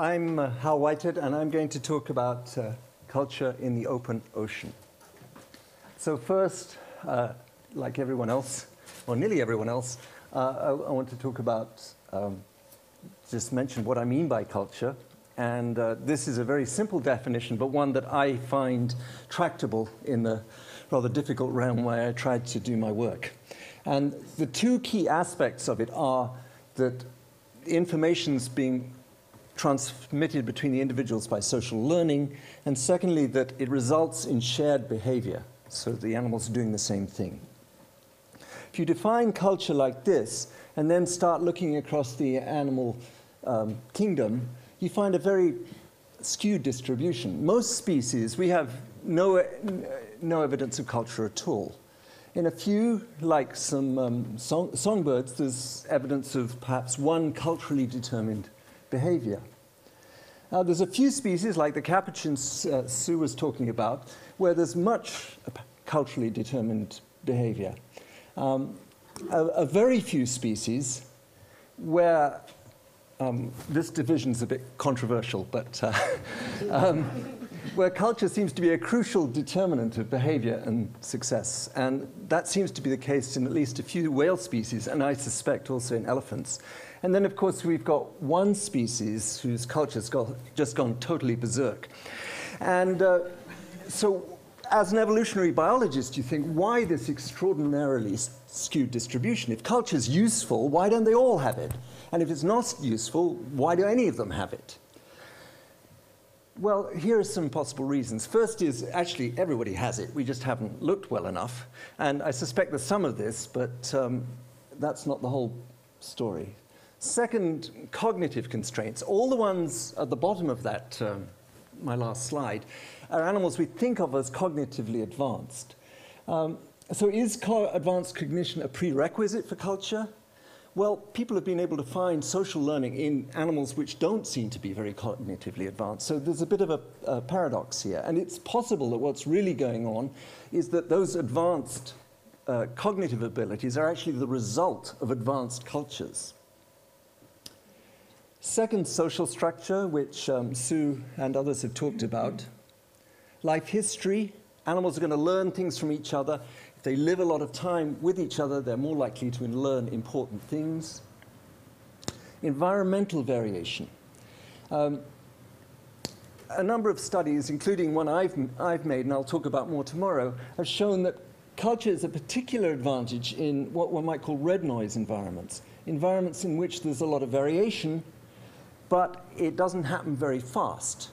I'm uh, Hal Whitehead, and I'm going to talk about uh, culture in the open ocean. So first, uh, like everyone else, or nearly everyone else, uh, I, I, want to talk about, um, just mention what I mean by culture. And uh, this is a very simple definition, but one that I find tractable in the rather difficult realm where I tried to do my work. And the two key aspects of it are that information's being transmitted between the individuals by social learning, and secondly, that it results in shared behavior, so the animals are doing the same thing. If you define culture like this, and then start looking across the animal um, kingdom, you find a very skewed distribution. Most species, we have no, no evidence of culture at all. In a few, like some um, song songbirds, there's evidence of perhaps one culturally determined behavior. Now, there's a few species, like the capuchin uh, Sue was talking about, where there's much culturally determined behavior. Um, a, a, very few species where um, this division is a bit controversial, but uh, um, where culture seems to be a crucial determinant of behavior and success. And that seems to be the case in at least a few whale species, and I suspect also in elephants. And then, of course, we've got one species whose culture's got, just gone totally berserk. And uh, so, as an evolutionary biologist, you think, why this extraordinarily skewed distribution? If culture's useful, why don't they all have it? And if it's not useful, why do any of them have it? Well, here are some possible reasons. First is actually everybody has it. We just haven't looked well enough. And I suspect there's some of this, but um, that's not the whole story. Second, cognitive constraints. All the ones at the bottom of that, um, my last slide, are animals we think of as cognitively advanced. Um, so is co advanced cognition a prerequisite for culture? Well, people have been able to find social learning in animals which don't seem to be very cognitively advanced. So there's a bit of a, a paradox here. And it's possible that what's really going on is that those advanced uh, cognitive abilities are actually the result of advanced cultures. Second social structure, which um, Sue and others have talked about, life history. Animals are going to learn things from each other. They live a lot of time with each other, they're more likely to learn important things. Environmental variation. Um, a number of studies, including one I've, I've made, and I'll talk about more tomorrow, have shown that culture is a particular advantage in what one might call red noise environments, environments in which there's a lot of variation but it doesn't happen very fast.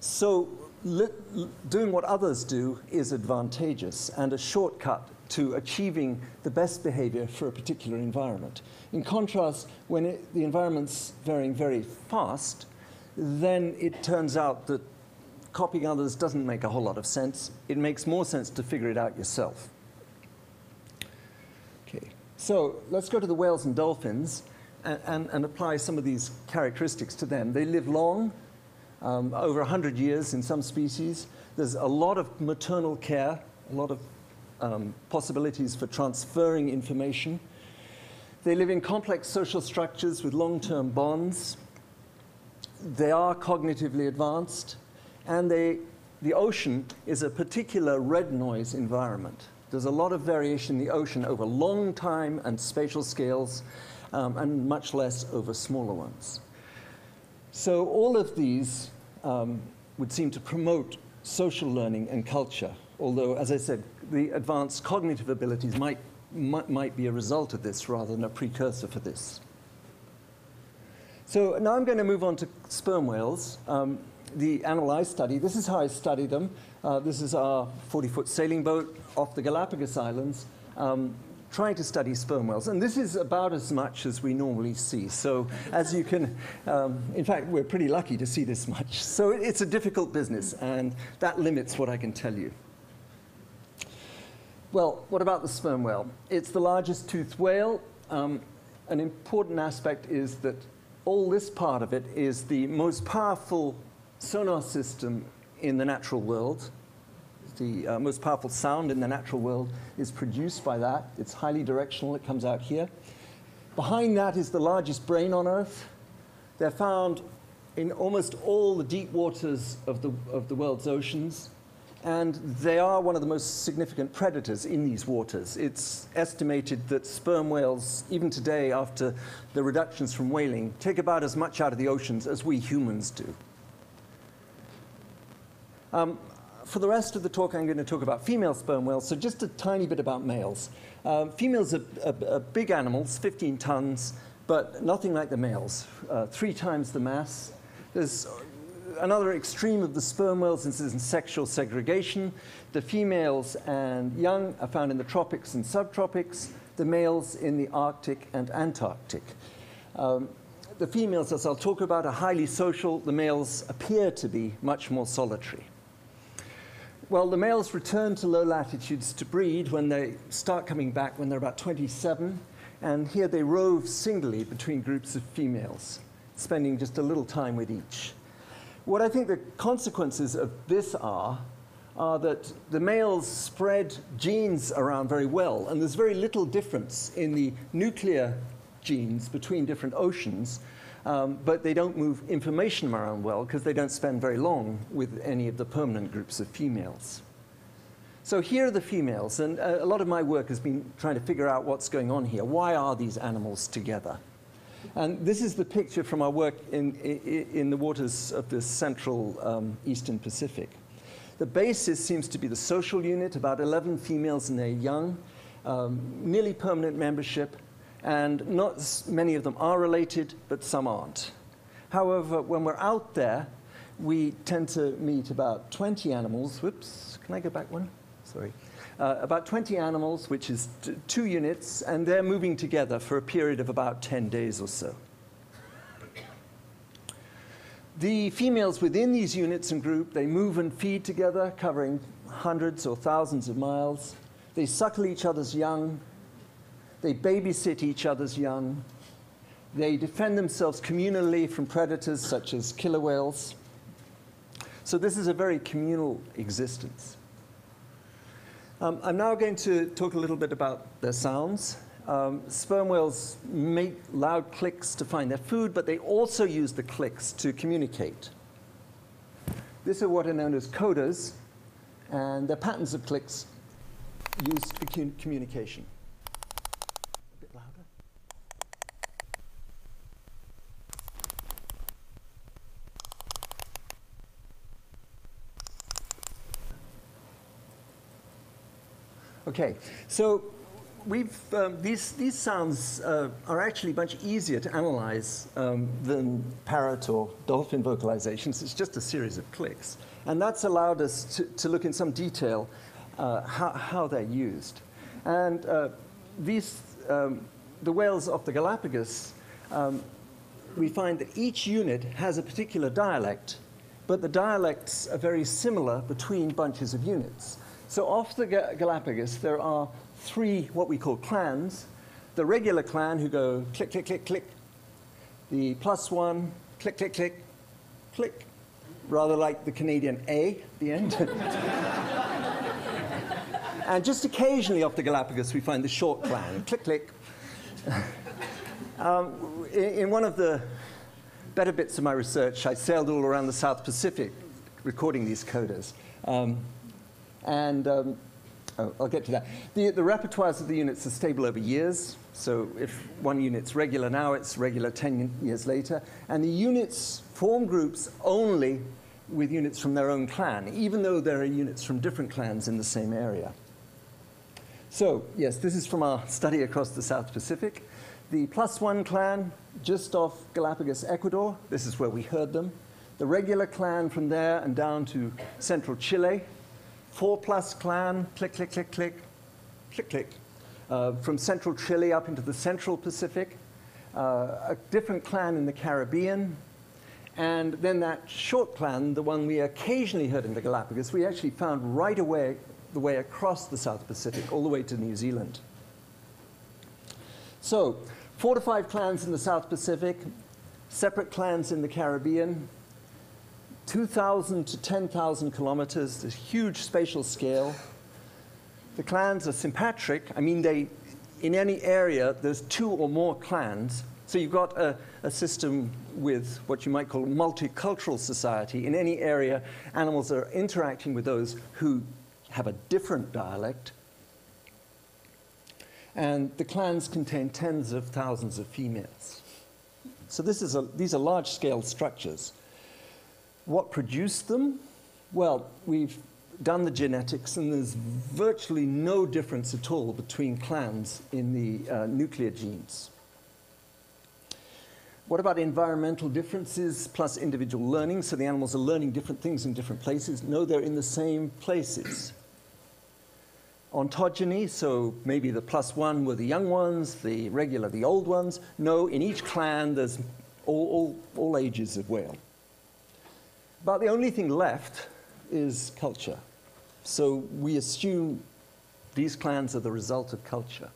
So doing what others do is advantageous and a shortcut to achieving the best behavior for a particular environment. In contrast, when it, the environment's varying very fast, then it turns out that copying others doesn't make a whole lot of sense. It makes more sense to figure it out yourself. Okay, so let's go to the whales and dolphins and, and, and apply some of these characteristics to them. They live long, um, over 100 years in some species. There's a lot of maternal care, a lot of um, possibilities for transferring information. They live in complex social structures with long-term bonds. They are cognitively advanced, and they, the ocean is a particular red noise environment. There's a lot of variation in the ocean over long time and spatial scales, um, and much less over smaller ones. So all of these um, would seem to promote social learning and culture, although, as I said, the advanced cognitive abilities might, might, might be a result of this rather than a precursor for this. So now I'm going to move on to sperm whales. Um, the animal I study, this is how I study them. Uh, this is our 40-foot sailing boat off the Galapagos Islands. Um, trying to study sperm whales. And this is about as much as we normally see. So as you can, um, in fact, we're pretty lucky to see this much. So it's a difficult business, and that limits what I can tell you. Well, what about the sperm whale? It's the largest toothed whale. Um, an important aspect is that all this part of it is the most powerful sonar system in the natural world the uh, most powerful sound in the natural world is produced by that. It's highly directional. It comes out here. Behind that is the largest brain on Earth. They're found in almost all the deep waters of the, of the world's oceans, and they are one of the most significant predators in these waters. It's estimated that sperm whales, even today after the reductions from whaling, take about as much out of the oceans as we humans do. Um, for the rest of the talk, I'm going to talk about female sperm whales, so just a tiny bit about males. Uh, females are, are, are, big animals, 15 tons, but nothing like the males. Uh, three times the mass. There's another extreme of the sperm whales is in sexual segregation. The females and young are found in the tropics and subtropics, the males in the Arctic and Antarctic. Um, the females, as I'll talk about, are highly social. The males appear to be much more solitary. Well, the males return to low latitudes to breed when they start coming back when they're about 27, and here they rove singly between groups of females, spending just a little time with each. What I think the consequences of this are are that the males spread genes around very well, and there's very little difference in the nuclear genes between different oceans, um, but they don't move information around well because they don't spend very long with any of the permanent groups of females. So here are the females, and a lot of my work has been trying to figure out what's going on here. Why are these animals together? And this is the picture from our work in, in, in the waters of the central um, eastern Pacific. The basis seems to be the social unit, about 11 females and their young, um, nearly permanent membership, and not many of them are related, but some aren't. However, when we're out there, we tend to meet about 20 animals. Whoops, can I go back one? Sorry. Uh, about 20 animals, which is two units, and they're moving together for a period of about 10 days or so. The females within these units and group, they move and feed together, covering hundreds or thousands of miles. They suckle each other's young, they babysit each other's young. They defend themselves communally from predators such as killer whales. So this is a very communal existence. Um, I'm now going to talk a little bit about their sounds. Um, sperm whales make loud clicks to find their food, but they also use the clicks to communicate. These are what are known as codas, and they're patterns of clicks used for communication. Okay, so we've, um, these, these sounds uh, are actually much easier to analyze um, than parrot or dolphin vocalizations. It's just a series of clicks. And that's allowed us to, to look in some detail uh, how, how they're used. And uh, these, um, the whales of the Galapagos, um, we find that each unit has a particular dialect, but the dialects are very similar between bunches of units. So off the Galapagos, there are three what we call clans. The regular clan who go click, click, click, click. The plus one, click, click, click, click. Rather like the Canadian A at the end. and just occasionally off the Galapagos, we find the short clan, click, click. um, in, in one of the better bits of my research, I sailed all around the South Pacific recording these codas. Um, and um, oh, I'll get to that. The, the repertoires of the units are stable over years. So if one unit's regular now, it's regular 10 years later. And the units form groups only with units from their own clan, even though there are units from different clans in the same area. So, yes, this is from our study across the South Pacific. The plus one clan, just off Galapagos, Ecuador, this is where we heard them. The regular clan from there and down to central Chile, four plus clan, click, click, click, click, click, click, uh, from central Chile up into the central Pacific, uh, a different clan in the Caribbean, and then that short clan, the one we occasionally heard in the Galapagos, we actually found right away the way across the South Pacific, all the way to New Zealand. So, four to five clans in the South Pacific, separate clans in the Caribbean, 2,000 to 10,000 kilometers, this huge spatial scale. The clans are sympatric. I mean, they, in any area, there's two or more clans So you've got a, a, system with what you might call multicultural society. In any area, animals are interacting with those who have a different dialect. And the clans contain tens of thousands of females. So this is a, these are large-scale structures. What produced them? Well, we've done the genetics, and there's virtually no difference at all between clans in the uh, nuclear genes. What about environmental differences plus individual learning? So the animals are learning different things in different places. No, they're in the same places. Ontogeny, so maybe the plus one were the young ones, the regular the old ones. No, in each clan there's all, all, all ages of whale. But the only thing left is culture. So we assume these clans are the result of culture.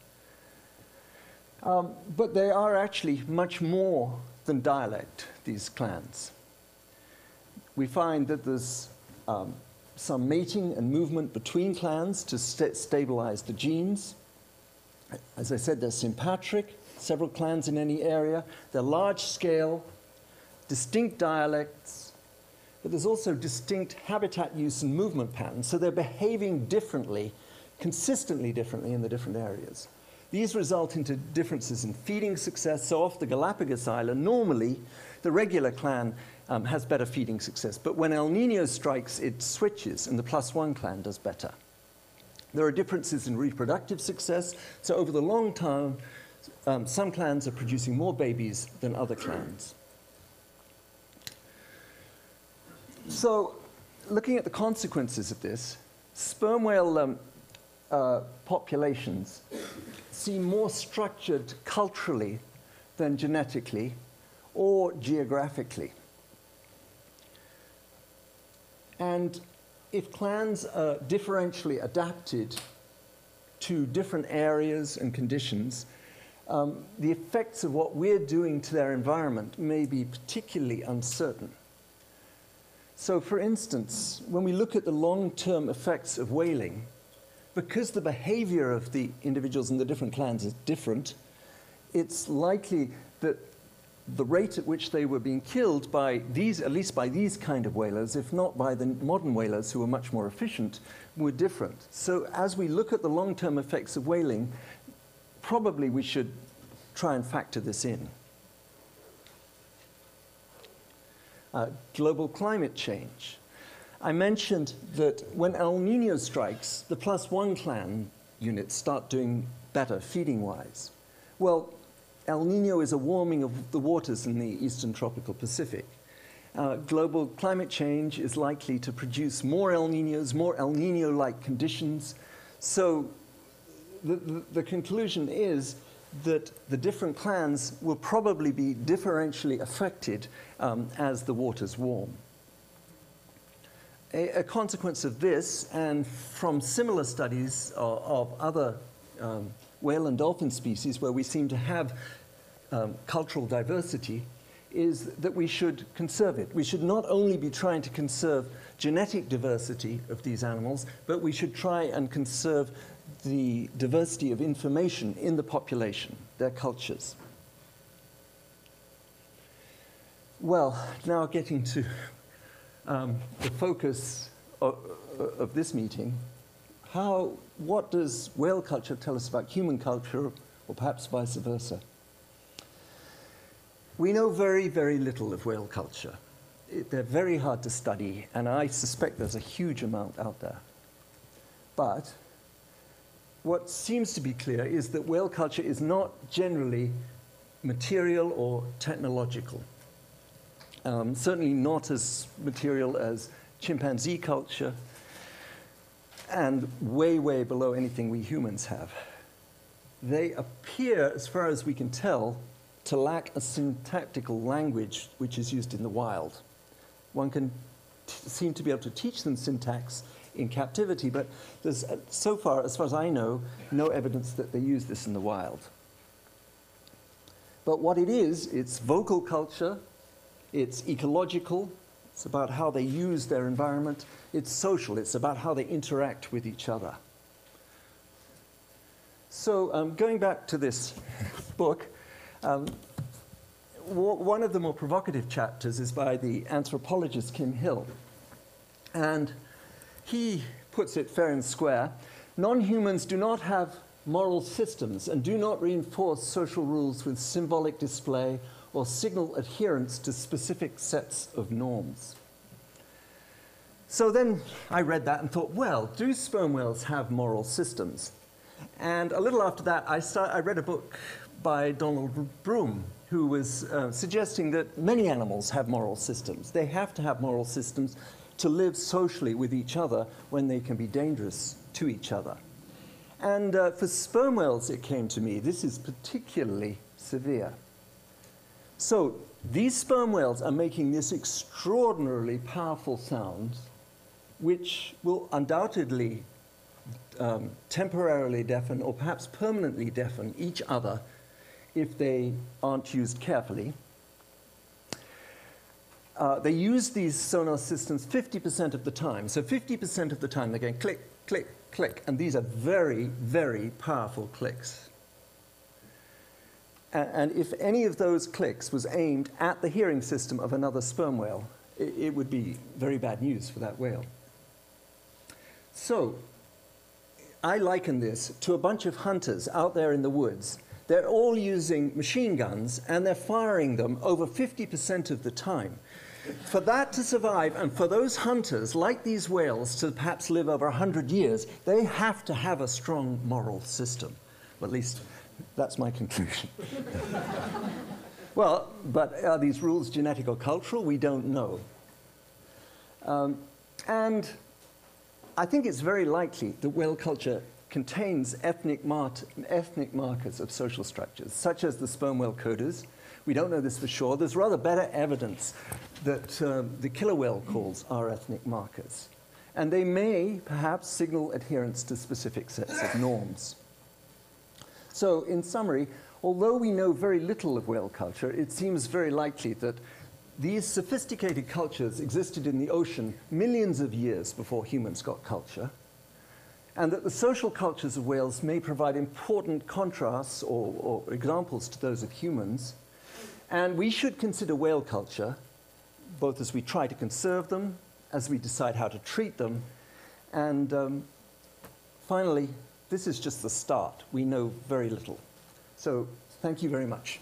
Um, but they are actually much more than dialect, these clans. We find that there's um, some mating and movement between clans to st stabilize the genes. As I said, they're sympatric, several clans in any area. They're large scale, distinct dialects, but there's also distinct habitat use and movement patterns, so they're behaving differently, consistently differently in the different areas. These result into differences in feeding success. So off the Galapagos Island, normally the regular clan um, has better feeding success. But when El Nino strikes, it switches, and the plus one clan does better. There are differences in reproductive success. So over the long term, um, some clans are producing more babies than other clans. So, looking at the consequences of this, sperm whale um, uh, populations seem more structured culturally than genetically or geographically. And if clans are differentially adapted to different areas and conditions, um, the effects of what we're doing to their environment may be particularly uncertain. So, for instance, when we look at the long term effects of whaling, because the behavior of the individuals in the different clans is different, it's likely that the rate at which they were being killed by these, at least by these kind of whalers, if not by the modern whalers who are much more efficient, were different. So as we look at the long-term effects of whaling, probably we should try and factor this in. Uh, global climate change. I mentioned that when El Nino strikes, the plus one clan units start doing better feeding wise. Well, El Nino is a warming of the waters in the eastern tropical Pacific. Uh, global climate change is likely to produce more El Ninos, more El Nino like conditions. So the, the, the conclusion is that the different clans will probably be differentially affected um, as the waters warm. A, a, consequence of this, and from similar studies of, of other um, whale and dolphin species where we seem to have um, cultural diversity, is that we should conserve it. We should not only be trying to conserve genetic diversity of these animals, but we should try and conserve the diversity of information in the population, their cultures. Well, now getting to um, the focus of, of, this meeting, how, what does whale culture tell us about human culture, or perhaps vice versa? We know very, very little of whale culture. It, they're very hard to study, and I suspect there's a huge amount out there. But what seems to be clear is that whale culture is not generally material or technological. Um, certainly not as material as chimpanzee culture, and way, way below anything we humans have. They appear, as far as we can tell, to lack a syntactical language which is used in the wild. One can seem to be able to teach them syntax in captivity, but there's, uh, so far, as far as I know, no evidence that they use this in the wild. But what it is, it's vocal culture, it's ecological, it's about how they use their environment, it's social, it's about how they interact with each other. So, um, going back to this book, um, one of the more provocative chapters is by the anthropologist Kim Hill. And he puts it fair and square non humans do not have moral systems and do not reinforce social rules with symbolic display or signal adherence to specific sets of norms. So then I read that and thought, well, do sperm whales have moral systems? And a little after that, I, start, I read a book by Donald Broom, who was uh, suggesting that many animals have moral systems. They have to have moral systems to live socially with each other when they can be dangerous to each other. And uh, for sperm whales, it came to me, this is particularly severe. So these sperm whales are making this extraordinarily powerful sound which will undoubtedly um, temporarily deafen or perhaps permanently deafen each other if they aren't used carefully. Uh, they use these sonar systems 50% of the time. So 50% of the time they're going click, click, click. And these are very, very powerful clicks. And, if any of those clicks was aimed at the hearing system of another sperm whale, it, it would be very bad news for that whale. So, I liken this to a bunch of hunters out there in the woods. They're all using machine guns and they're firing them over 50% of the time. For that to survive, and for those hunters, like these whales, to perhaps live over 100 years, they have to have a strong moral system. Well, at least that's my conclusion. well, but are these rules genetic or cultural? We don't know. Um, and I think it's very likely that whale culture contains ethnic, ethnic, markers of social structures, such as the sperm whale codas. We don't know this for sure. There's rather better evidence that um, the killer whale calls are ethnic markers. And they may perhaps signal adherence to specific sets of norms. So, in summary, although we know very little of whale culture, it seems very likely that these sophisticated cultures existed in the ocean millions of years before humans got culture, and that the social cultures of whales may provide important contrasts or, or examples to those of humans. And we should consider whale culture, both as we try to conserve them, as we decide how to treat them, and um, finally, this is just the start. We know very little. So, thank you very much.